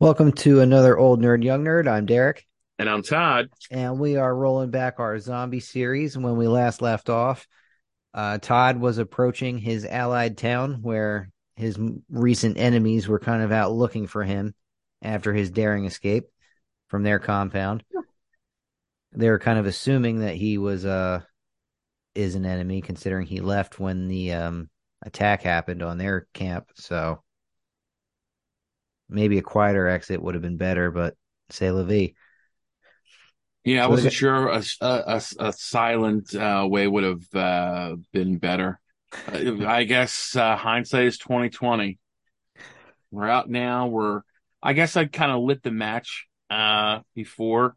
Welcome to another Old Nerd, Young Nerd. I'm Derek, And I'm Todd. and we are rolling back our zombie series. And when we last left off, uh, Todd was approaching his allied town where his recent enemies were kind of out looking for him after his daring escape from their compound. They were kind of assuming that he was uh is an enemy, considering he left when the um attack happened on their camp. So maybe a quieter exit would have been better, but say la vie. Yeah, I So wasn't got- sure a, a, a, silent uh, way would have uh, been better. Uh, I guess uh, hindsight is twenty twenty. We're out now. We're. I guess I kind of lit the match uh, before.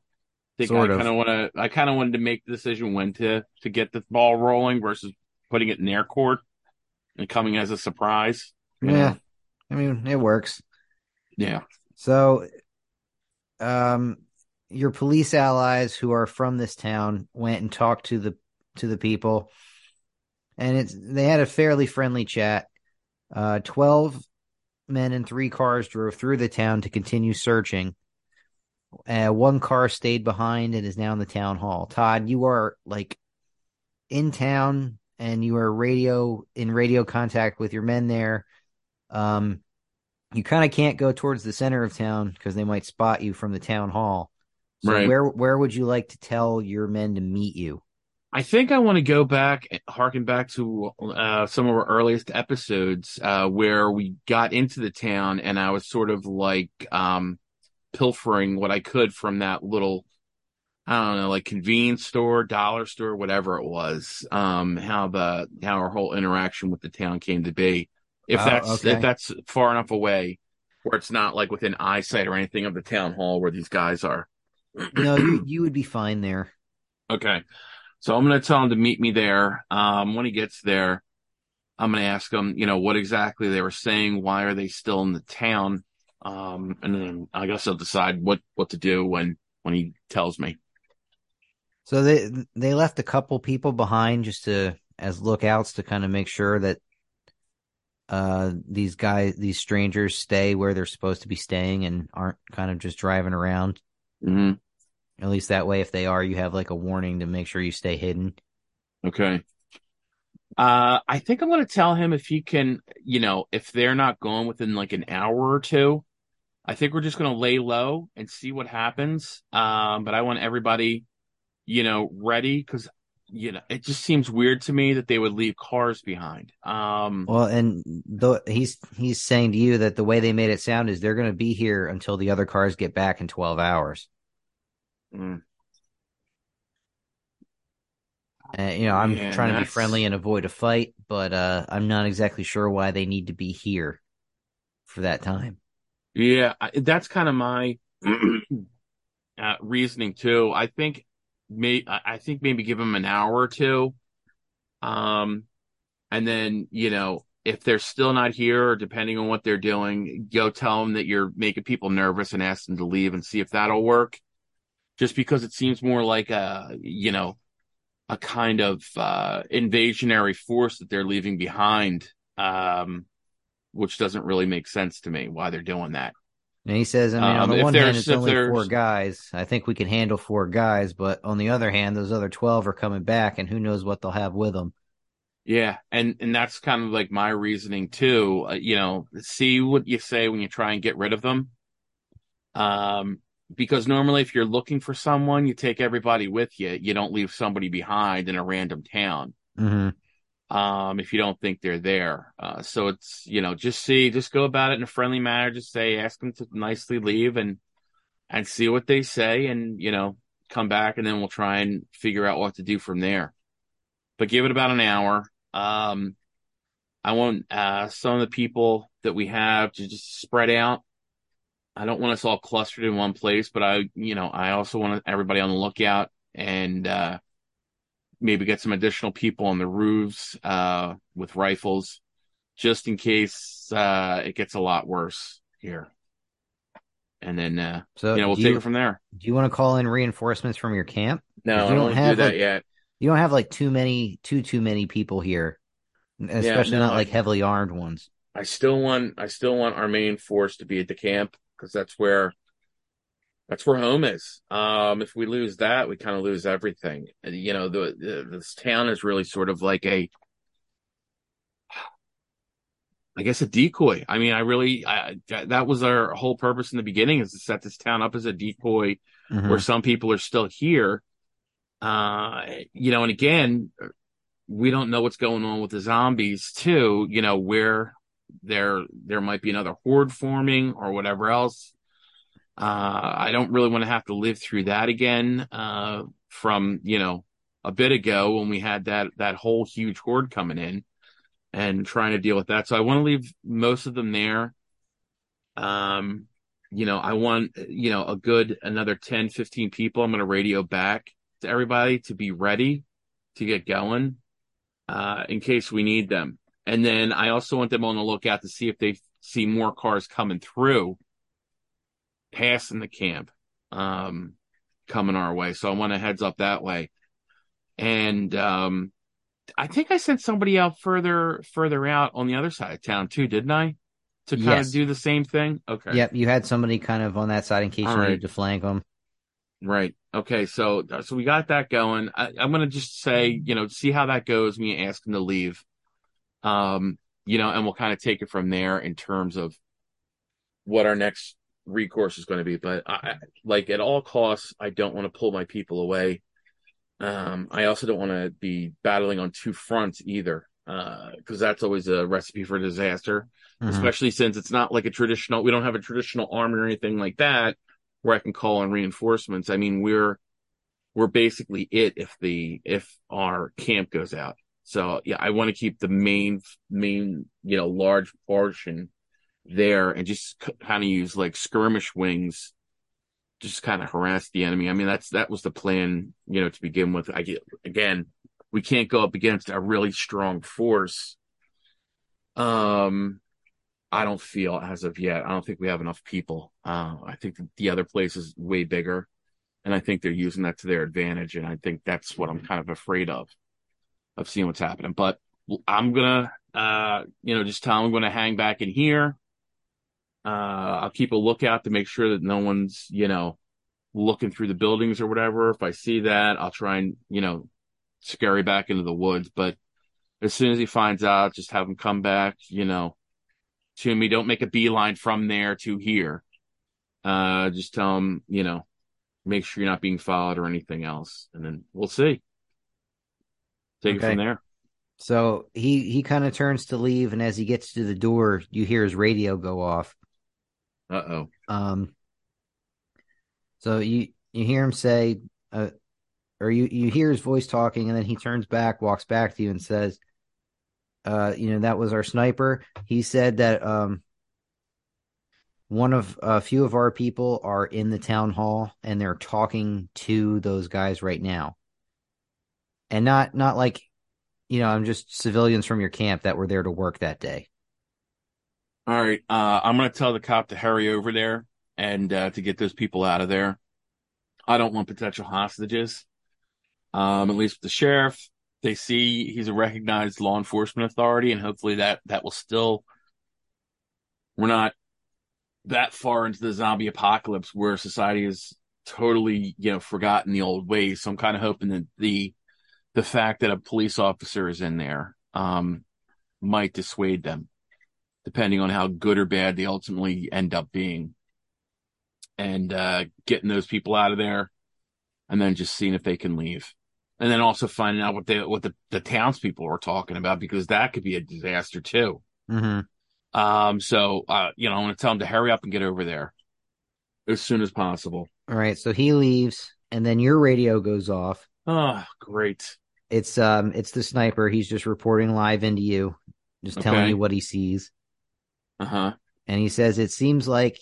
think Sort I kind of want to. I kind of wanted to make the decision when to to get the ball rolling versus putting it in air court and coming as a surprise. Yeah. know? I mean, it works. Yeah. So, um, your police allies who are from this town went and talked to the to the people, and it's they had a fairly friendly chat. Uh, twelve men and three cars drove through the town to continue searching. Uh, one car stayed behind and is now in the town hall. Todd, you are like in town and you are radio in radio contact with your men there. Um, you kind of can't go towards the center of town because they might spot you from the town hall. So Right. where where would you like to tell your men to meet you? I think I want to go back, harken back to uh, some of our earliest episodes uh, where we got into the town and I was sort of like um, pilfering what I could from that little, I don't know, like convenience store, dollar store, whatever it was. Um, how the how our whole interaction with the town came to be. If Oh, that's okay. if that's far enough away, where it's not like within eyesight or anything of the town hall where these guys are. No, you you would be fine there. Okay. So I'm going to tell him to meet me there. Um, when he gets there, I'm going to ask him, you know, what exactly they were saying. Why are they still in the town? Um, and then I guess I'll decide what, what to do when, when he tells me. So they they left a couple people behind just to as lookouts to kind of make sure that uh these guys these strangers stay where they're supposed to be staying and aren't kind of just driving around. hmm At least that way if they are you have like a warning to make sure you stay hidden. Okay. Uh, I think I'm going to tell him if he can, you know, if they're not going within like an hour or two, I think we're just going to lay low and see what happens. Um, but I want everybody, you know, ready because, you know, it just seems weird to me that they would leave cars behind. Um, Well, and the, he's he's saying to you that the way they made it sound is they're going to be here until the other cars get back in 12 hours. mm, Uh, you know, I'm Yeah, trying to be friendly and avoid a fight, but uh I'm not exactly sure why they need to be here for that time. yeah, that's kind of my uh, reasoning too. I think may I think maybe give them an hour or two. Um, and then, you know, if they're still not here or depending on what they're doing, go tell them that you're making people nervous and ask them to leave and see if that'll work. Just because it seems more like a, you know, a kind of uh invasionary force that they're leaving behind. Um, which doesn't really make sense to me why they're doing that. And he says, I mean, on Um, the one hand, it's only four guys. I think we can handle four guys, but on the other hand, those other 12 are coming back, and who knows what they'll have with them. Yeah, and and that's kind of like my reasoning too. Uh, you know, see what you say when you try and get rid of them. Um, because normally if you're looking for someone, you take everybody with you. You don't leave somebody behind in a random town. hmm Um, if you don't think they're there. Uh, so it's, you know, just see, just go about it in a friendly manner. Just say, ask them to nicely leave and, and see what they say and, you know, come back and then we'll try and figure out what to do from there. But give it about an hour. Um, I want, uh, some of the people that we have to just spread out. I don't want us all clustered in one place, but I, you know, I also want everybody on the lookout and, uh, maybe get some additional people on the roofs uh, with rifles, just in case uh, it gets a lot worse here. And then, uh, So, you know, we'll take you, it from there. do you want to call in reinforcements from your camp? No, you I don't don't have, do that like- yet. You don't have like too many, too too many people here, especially no, not I- like heavily armed ones. I still want, I still want our main force to be at the camp. because that's where that's where home is. Um, if we lose that, we kind of lose everything. You know, the, the, this town is really sort of like a, I guess, a decoy. I mean, I really, I, that was our whole purpose in the beginning is to set this town up as a decoy Mhm. where some people are still here. Uh, you know, and again, we don't know what's going on with the zombies too. You know, where there there might be another horde forming or whatever else. Uh, I don't really want to have to live through that again. Uh, from you know a bit ago when we had that that whole huge horde coming in and trying to deal with that. So I want to leave most of them there. Um, you know, I want, you know, a good another 10, 15 people. I'm going to radio back to everybody to be ready to get going, uh, in case we need them. And then I also want them on the lookout to see if they see more cars coming through, passing the camp, um, coming our way. So I want a heads up that way. And, um, I think I sent somebody out further, further out on the other side of town too, didn't I? To kind Yes. of do the same thing. Okay. Yep, you had somebody kind of on that side in case All you right. needed to flank them. Right. Okay. So, so we got that going. I, I'm going to just say, you know, see how that goes. Me ask to leave. Um, you know, and we'll kind of take it from there in terms of what our next recourse is going to be. But I, I- like at all costs, I don't want to pull my people away. Um, I also don't want to be battling on two fronts either. Uh, cause that's always a recipe for disaster. Mhm. especially since it's not like a traditional, we don't have a traditional army or anything like that where I can call on reinforcements. I mean, we're, we're basically it if the, if our camp goes out. So yeah, I want to keep the main, main, you know, large portion there and just kind of use like skirmish wings, just kind of harass the enemy. I mean, that's, that was the plan, you know, to begin with. I get, again, we can't go up against a really strong force. Um, I don't feel as of yet. I don't think we have enough people. Uh, I think the other place is way bigger, and I think they're using that to their advantage. And I think that's what I'm kind of afraid of, of seeing what's happening. But I'm gonna, uh, you know, just tell them I'm gonna hang back in here. Uh, I'll keep a lookout to make sure that no one's, you know, looking through the buildings or whatever. If I see that, I'll try and, you know, scurry back into the woods. But as soon as he finds out, just have him come back, you know, to me. Don't make a beeline from there to here. Uh, just tell him, you know, make sure you're not being followed or anything else. And then we'll see. Take it from there. So he he kind of turns to leave, and as he gets to the door, you hear his radio go off. Uh oh. Um. So you you hear him say, uh, or you you hear his voice talking, and then he turns back, walks back to you, and says, "Uh, you know that was our sniper. He said that um." One of a few of our people are in the town hall and they're talking to those guys right now. And not not like you know, I'm just civilians from your camp that were there to work that day. All right. Uh, I'm going to tell the cop to hurry over there and uh, to get those people out of there. I don't want potential hostages. Um, at least with the sheriff, they see he's a recognized law enforcement authority, and hopefully that that will still. We're not that far into the zombie apocalypse where society is totally, you know, forgotten the old ways. So I'm kind of hoping that the the fact that a police officer is in there um, might dissuade them depending on how good or bad they ultimately end up being. And uh, getting those people out of there, and then just seeing if they can leave, and then also finding out what they what the, the townspeople are talking about because that could be a disaster too. Mm-hmm. Um, so uh, you know, I'm going to tell them to hurry up and get over there as soon as possible. All right, so he leaves, and then your radio goes off. Oh, great. It's um, it's the sniper. He's just reporting live into you, just telling Okay. you what he sees, Uh huh. and he says it seems like,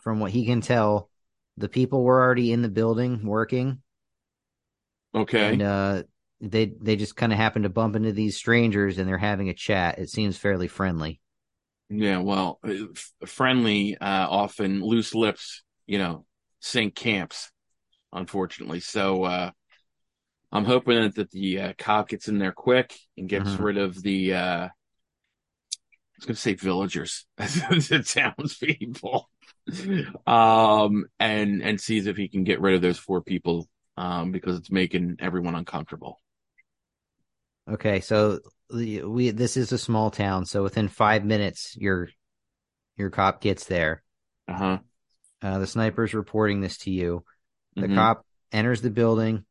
from what he can tell, the people were already in the building working, Okay. and uh, they they just kind of happened to bump into these strangers, and they're having a chat. It seems fairly friendly. Yeah, well, uh, f- friendly, uh, often loose lips, you know, sink camps, unfortunately. So, uh, I'm hoping that, that the uh, cop gets in there quick and gets Mhm. rid of the, uh, I was going to say villagers, the townspeople. um, and and sees if he can get rid of those four people um, because it's making everyone uncomfortable. Okay, so we this is a small town, so within five minutes, your your cop gets there. Uh-huh. Uh, the sniper's reporting this to you. The Mhm. cop enters the building.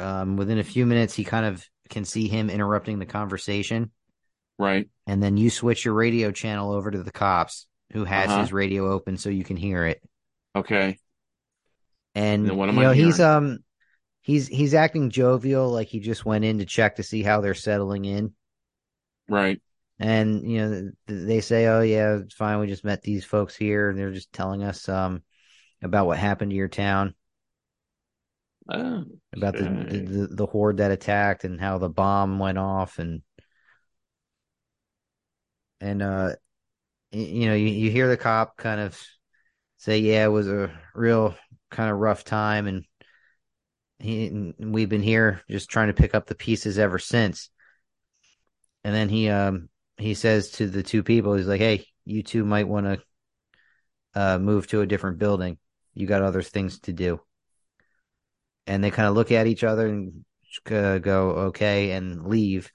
Um, within a few minutes, he kind of can see him interrupting the conversation, Right. and then you switch your radio channel over to the cops, who has Uh-huh. his radio open so you can hear it. Okay. And am you I know he's um he's he's acting jovial, like he just went in to check to see how they're settling in. Right. And you know they say, "Oh yeah, it's fine. We just met these folks here, and they're just telling us um about what happened to your town, Oh, about the, the, the horde that attacked, and how the bomb went off, and and uh you know you, you hear the cop kind of say, "Yeah, it was a real kind of rough time, and he and we've been here just trying to pick up the pieces ever since." And then he um he says to the two people, he's like, "Hey, you two might want to uh move to a different building. You got other things to do." And they kind of look at each other and uh, go, "Okay," and leave.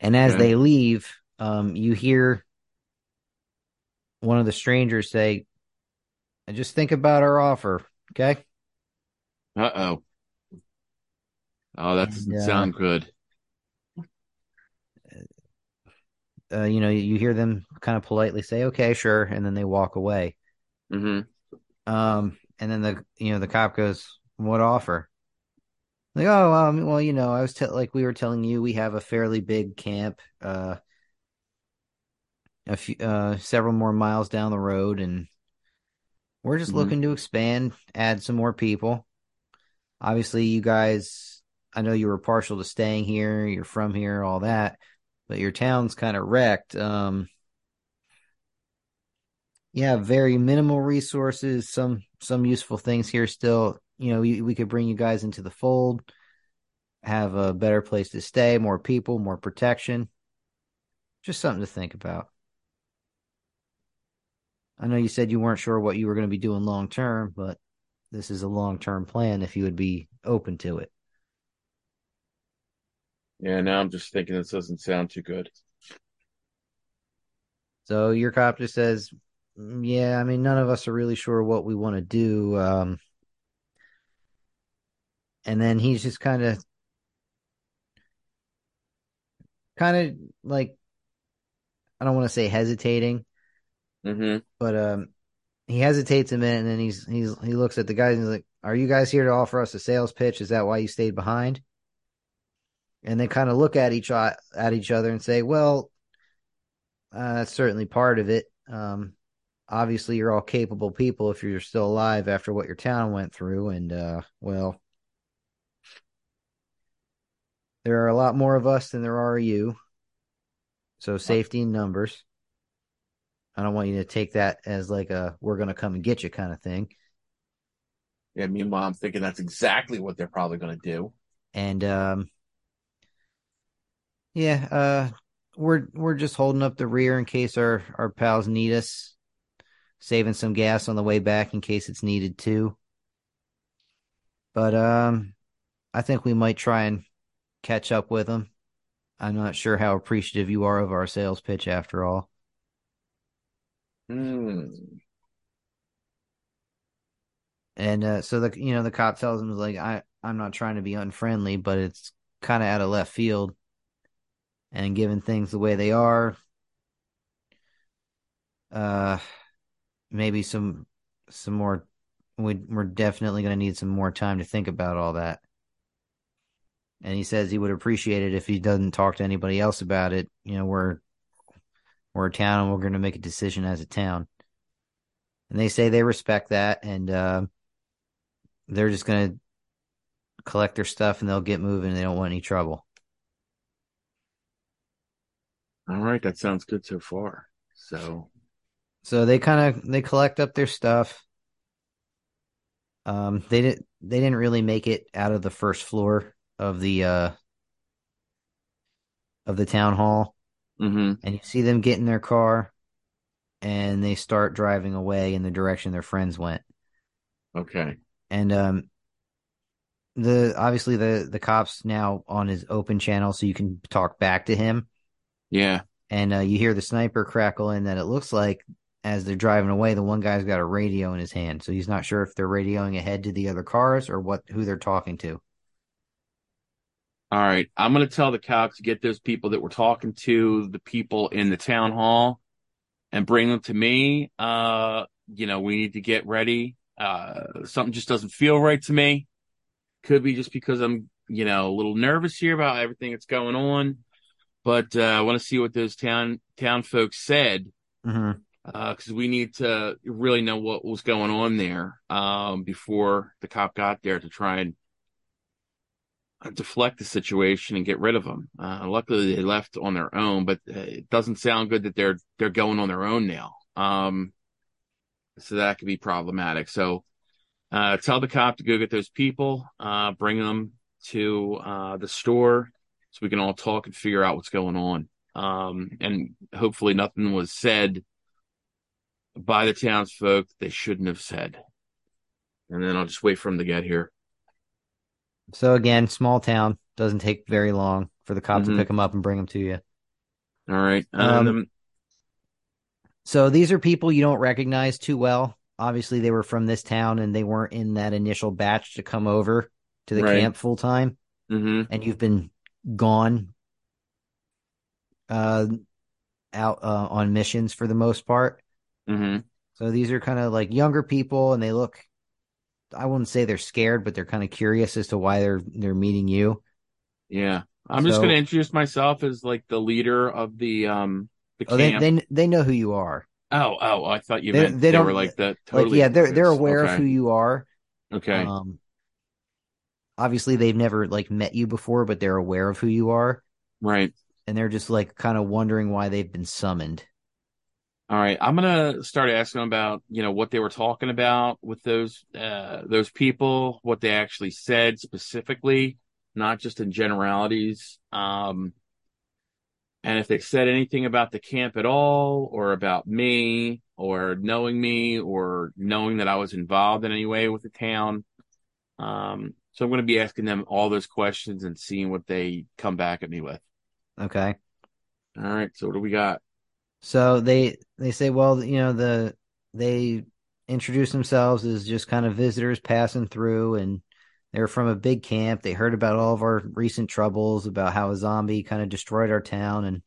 And as Okay. they leave, um, you hear one of the strangers say, I "Just think about our offer, okay?" Uh-oh. Oh, that doesn't And, uh, sound good. Uh, you know, you hear them kind of politely say, "Okay, sure," and then they walk away. hmm Um, and then the you know the cop goes, "What offer?" Like, oh, um, well, you know, I was te- like we were telling you, we have a fairly big camp, uh, a few, uh, several more miles down the road, and we're just Mhm. looking to expand, add some more people. Obviously, you guys, I know you were partial to staying here, you're from here, all that, but your town's kind of wrecked. Um, yeah, very minimal resources, some some useful things here still. You know, we, we could bring you guys into the fold, have a better place to stay, more people, more protection. Just something to think about. I know you said you weren't sure what you were going to be doing long term, but this is a long term plan if you would be open to it. Yeah, now I'm just thinking this doesn't sound too good. So your cop just says, "Mm, "Yeah, I mean, none of us are really sure what we want to do." Um, and then he's just kind of, kind of like, I don't want to say hesitating, hmm but um, he hesitates a minute, and then he's he's he looks at the guys and he's like, "Are you guys here to offer us a sales pitch? Is that why you stayed behind?" And they kind of look at each at each other and say, "Well, uh, that's certainly part of it. Um, obviously, you're all capable people if you're still alive after what your town went through, and uh, well, there are a lot more of us than there are you. So safety in numbers. I don't want you to take that as like a we're gonna come and get you kind of thing." Yeah, meanwhile, I'm thinking that's exactly what they're probably going to do. And um, yeah, uh, we're we're just holding up the rear in case our our pals need us, saving some gas on the way back in case it's needed too. But um, I think we might try and catch up with them. I'm not sure how appreciative you are of our sales pitch after all. Hmm. And uh, so the you know the cop tells him like I I'm not trying to be unfriendly, but it's kind of out of left field. And given things the way they are, uh, maybe some some more. We we're definitely going to need some more time to think about all that. And he says he would appreciate it if he doesn't talk to anybody else about it. You know, we're we're a town and we're going to make a decision as a town. And they say they respect that, and uh, they're just going to collect their stuff and they'll get moving. And they don't want any trouble. All right, that sounds good so far. So, So they kind of they collect up their stuff. Um, they didn't they didn't really make it out of the first floor of the uh of the town hall, hmm and you see them get in their car, and they start driving away in the direction their friends went. Okay. And um, the obviously the the cops now on his open channel, so you can talk back to him. Yeah. And uh, you hear the sniper crackle in that it looks like as they're driving away, the one guy's got a radio in his hand, so he's not sure if they're radioing ahead to the other cars or what who they're talking to. All right. I'm going to tell the cops to get those people that we're talking to, the people in the town hall, and bring them to me. Uh, you know, we need to get ready. Uh, something just doesn't feel right to me. Could be just because I'm, you know, a little nervous here about everything that's going on. But uh, I want to see what those town town folks said Mm-hmm. because we need to really know what was going on there um, before the cop got there to try and uh, deflect the situation and get rid of them. Uh, luckily, they left on their own, but uh, it doesn't sound good that they're they're going on their own now. Um, so that could be problematic. So uh, tell the cop to go get those people, uh, bring them to uh, the store so we can all talk and figure out what's going on. Um, and hopefully nothing was said by the townsfolk they shouldn't have said. And then I'll just wait for them to get here. So again, small town doesn't take very long for the cop Mhm. to pick them up and bring them to you. All right. Um, Um, So these are people you don't recognize too well. Obviously, they were from this town and they weren't in that initial batch to come over to the Right. camp full time. mhm. And you've been gone, uh, out uh, on missions for the most part. hmm So these are kind of like younger people, and they look. I wouldn't say they're scared, but they're kind of curious as to why they're they're meeting you. Yeah. I'm just going to introduce myself as like the leader of the, um, the Oh, they camp. they they know who you are. oh, oh, I thought you They- meant they they, don't- were like the totally. like yeah, they're they're aware okay. of who you are. Okay. Um, obviously, they've never like met you before, but they're aware of who you are, right. and they're just like kind of wondering why they've been summoned. All right, I'm gonna start asking them about you know what they were talking about with those uh those people, what they actually said specifically, not just in generalities. Um, and if they said anything about the camp at all, or about me, or knowing me, or knowing that I was involved in any way with the town. Um, so I'm gonna be asking them all those questions and seeing what they come back at me with. Okay, All right, so what do we got? So they they say, well, you know, the they introduce themselves as just kind of visitors passing through, and they're from a big camp. They heard about all of our recent troubles, about how a zombie kind of destroyed our town, and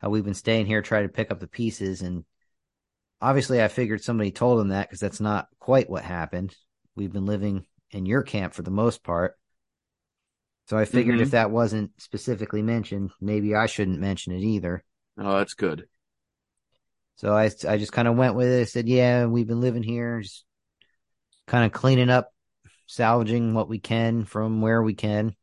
how we've been staying here trying to pick up the pieces. And obviously, I figured somebody told them that because that's not quite what happened. We've been living in your camp for the most part. So I figured Mhm. if that wasn't specifically mentioned, maybe I shouldn't mention it either. Oh, that's good. So I, I just kind of went with it. I said, yeah, we've been living here, just kind of cleaning up, salvaging what we can from where we can.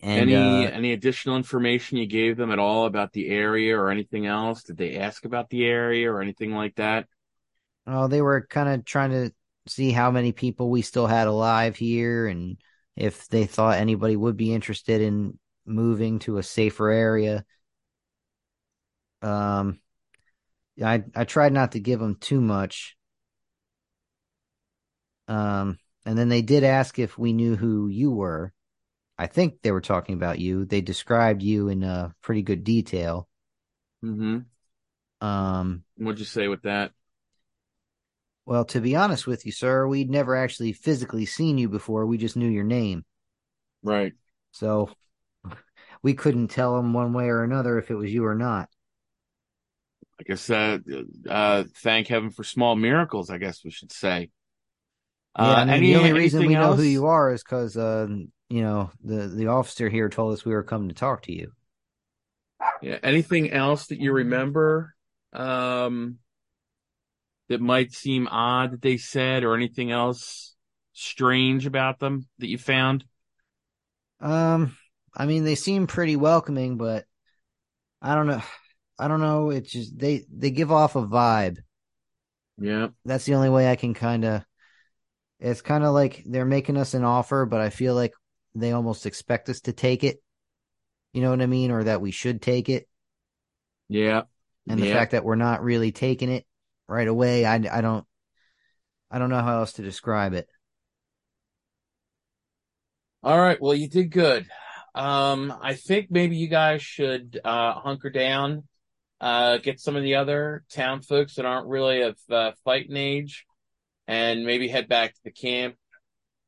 And any uh, any additional information you gave them at all about the area or anything else? Did they ask about the area or anything like that? oh, they were kind of trying to see how many people we still had alive here and if they thought anybody would be interested in moving to a safer area. Um, I I tried not to give them too much. Um, and then they did ask if we knew who you were. I think they were talking about you. They described you in uh, pretty good detail. Mm-hmm. Um, What'd you say with that? well, to be honest with you, sir, we'd never actually physically seen you before. We just knew your name. Right. So we couldn't tell them one way or another if it was you or not. I guess uh, uh, thank heaven for small miracles. I guess we should say. Yeah, I Uh, mean, any, the only reason anything we know who you are is because, uh, you know, the the officer here told us we were coming to talk to you. Yeah. Anything else that you remember? Um, that might seem odd that they said, or anything else strange about them that you found? Um, I mean, they seem pretty welcoming, but I don't know. I don't know. It's just they they give off a vibe. Yeah. That's the only way I can kind of. It's kind of like they're making us an offer, but I feel like they almost expect us to take it. You know what I mean, or that we should take it. Yeah. and the Yeah. fact that we're not really taking it right away, I I don't I don't know how else to describe it. All right. Well, you did good. Um, I think maybe you guys should uh, hunker down, uh, get some of the other town folks that aren't really of uh, fighting age, and maybe head back to the camp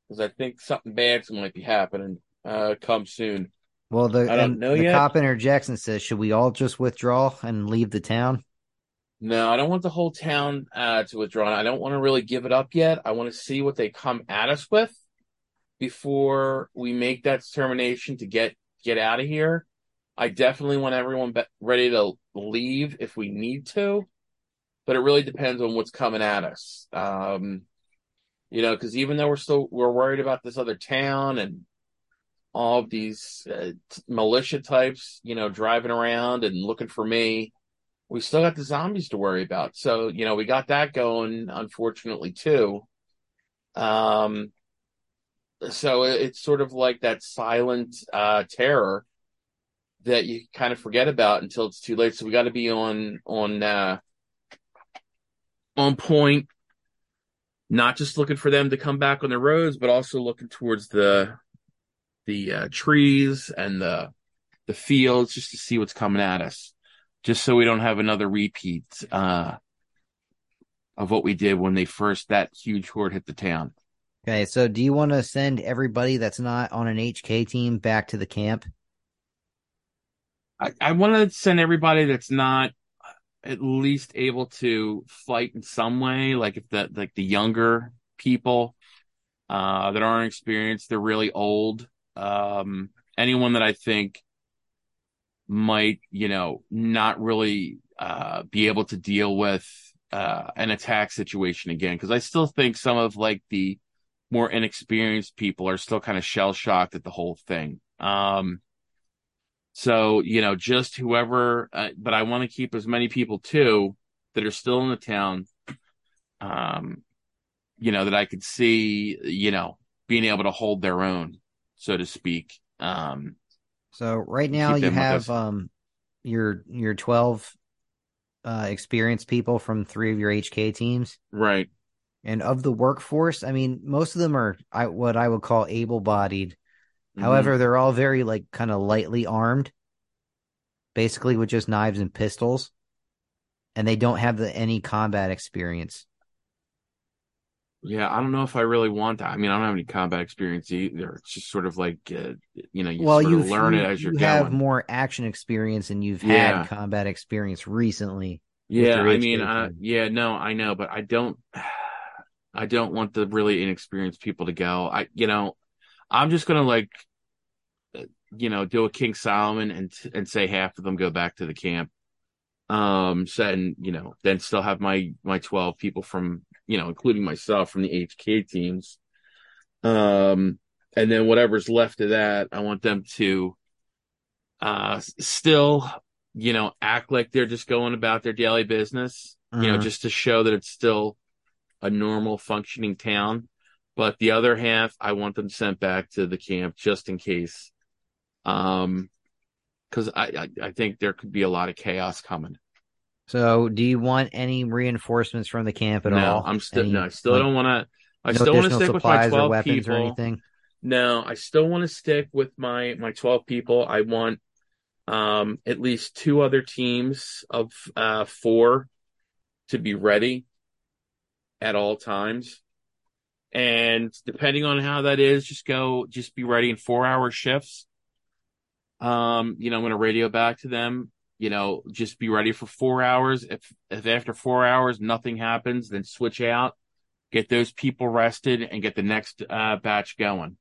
because I think something bad's might be happening uh, come soon. Well, the I don't know the yet. cop interjects and says, "Should we all just withdraw and leave the town?" No, I don't want the whole town uh, to withdraw. I don't want to really give it up yet. I want to see what they come at us with before we make that determination to get get out of here. I definitely want everyone be- ready to leave if we need to, but it really depends on what's coming at us. Um, you know, because even though we're still we're worried about this other town and all of these uh, t- militia types, you know, driving around and looking for me, we still got the zombies to worry about. So, you know, we got that going, unfortunately, too. Um, so it- it's sort of like that silent uh, terror that you kind of forget about until it's too late. So we got to be on on uh, on point, not just looking for them to come back on the roads, but also looking towards the the uh, trees and the the fields just to see what's coming at us, just so we don't have another repeat uh, of what we did when they first that huge horde hit the town. Okay, so do you want to send everybody that's not on an HK team back to the camp? I, I want to send everybody that's not at least able to fight in some way, like if the like the younger people uh, that aren't experienced, they're really old. Um, anyone that I think might, you know, not really uh, be able to deal with uh, an attack situation again, because I still think some of like the more inexperienced people are still kind of shell shocked at the whole thing. Um, so, you know, just whoever, uh, but I want to keep as many people too that are still in the town, um, you know, that I could see, you know, being able to hold their own, so to speak. Um, So right now you have um your your twelve uh experienced people from three of your HK teams. right. And of the workforce, I mean, most of them are I, what I would call able-bodied. Mhm. However, they're all very like kind of lightly armed, basically with just knives and pistols, and they don't have the, any combat experience. yeah, I don't know if I really want that. I mean, I don't have any combat experience either. It's just sort of like, uh, you know, you well, sort you of learn you, it as you're you going. have more action experience and you've Yeah. had combat experience recently. Yeah, I mean, uh, yeah, no, I know, but I don't, I don't want the really inexperienced people to go. I, you know, I'm just gonna like, you know, do a King Solomon and and say half of them go back to the camp. Um, so and you know, then still have my my 12 people from, you know, including myself from the HK teams. Um, and then whatever's left of that, I want them to, uh, still you know, act like they're just going about their daily business, you know, Mhm. just to show that it's still a normal functioning town. But the other half, I want them sent back to the camp just in case. Um, cause I, I, I think there could be a lot of chaos coming. So, do you want any reinforcements from the camp at no, all? I'm still, Any, no, I still like, don't want to, I no still want to stick with my supplies or 12 weapons people. or anything. No, I still want to stick with my my 12 people. I want um at least two other teams of uh four to be ready at all times. And depending on how that is, just go just be ready in 4-hour shifts. Um, you know, I'm going to radio back to them, you know, just be ready for 4 hours. If if after 4 hours nothing happens, then switch out, get those people rested and get the next uh batch going.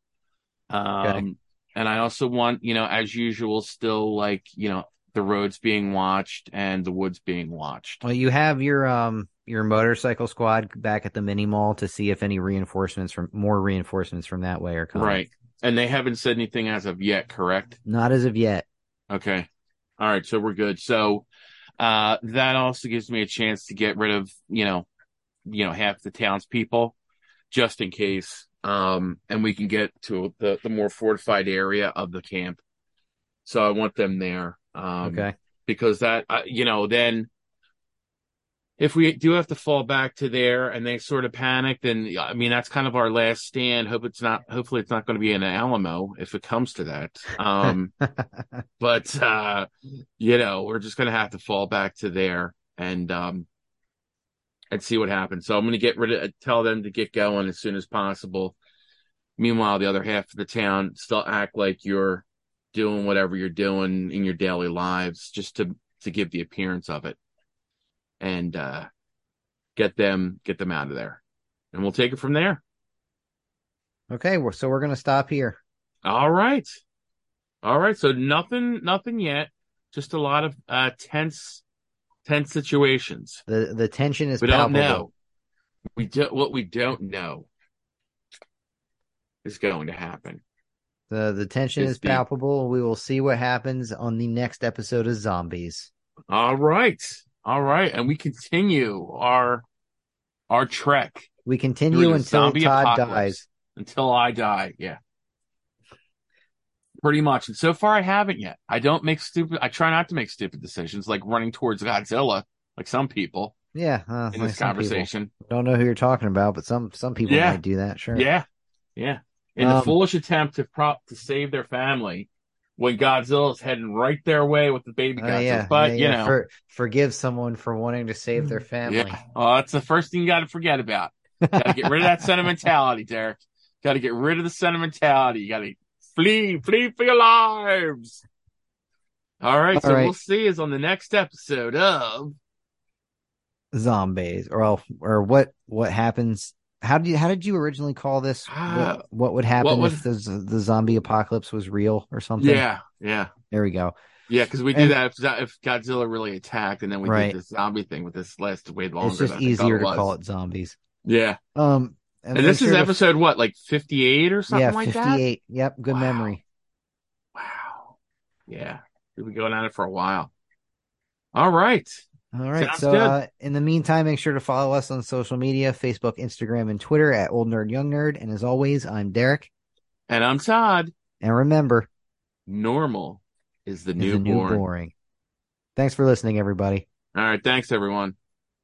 Um, and I also want, you know, as usual, still like, you know, the roads being watched and the woods being watched. Well, you have your um your motorcycle squad back at the mini mall to see if any reinforcements from more reinforcements from that way are coming. Right. And they haven't said anything as of yet, correct? Not as of yet. Okay. All right. So we're good. So, uh, that also gives me a chance to get rid of, you know, you know, half the townspeople just in case. Um, and we can get to the, the more fortified area of the camp. So I want them there. Um, Okay. because that, uh, you know, then if we do have to fall back to there and they sort of panic, then I mean that's kind of our last stand. Hope it's not. Hopefully, it's not going to be an Alamo if it comes to that. Um, but uh, you know, we're just going to have to fall back to there and um, and see what happens. So I'm going to get rid of tell them to get going as soon as possible. Meanwhile, the other half of the town still act like you're doing whatever you're doing in your daily lives, just to to give the appearance of it and uh, get them get them out of there, and we'll take it from there. Okay, well, so we're gonna stop here. All right, all right. So nothing, nothing yet. Just a lot of uh, tense, tense situations. The the tension is we palpable. don't know. We don't. what we don't know is going to happen. The the tension It's is deep. palpable. We will see what happens on the next episode of Zombies. All right, all right, and we continue our our trek We continue until Todd dies. until I die. Yeah. Pretty much. And so far I haven't yet. I don't make stupid I try not to make stupid decisions like running towards Godzilla, like some people Yeah, uh, in like this conversation. Don't know who you're talking about, but some some people Yeah. might do that. Sure. Yeah. Yeah. In the Um, foolish attempt to prop to save their family when Godzilla's heading right their way with the baby Uh, Godzilla. yeah, but yeah, you yeah. know For, forgive someone for wanting to save their family. Yeah. Oh, that's the first thing you gotta forget about. Gotta get rid of that sentimentality, Derek. Gotta get rid of the sentimentality. You gotta flee, flee for your lives. All right, All so right. we'll see is on the next episode of Zombies, or well, or what what happens? How did you how did you originally call this? What, what would happen what would- if the the zombie apocalypse was real or something? Yeah, yeah. There we go. Yeah, because we do And- that if, if Godzilla really attacked, and then we Right. did this zombie thing with this last way longer. it's just easier to call it zombies. Yeah, Um, and, this make is sure to- episode what, like fifty-eight or something yeah, like that. fifty eight. Yep, good Wow. memory. Wow. Yeah, we've been going at it for a while. All right. All right. Sounds so uh, in the meantime, make sure to follow us on social media: Facebook, Instagram, and Twitter at Old Nerd Young Nerd. And as always, I'm Derek. And I'm Todd. And remember, Normal is the is new the new boring. Thanks for listening, everybody. All right. Thanks, everyone.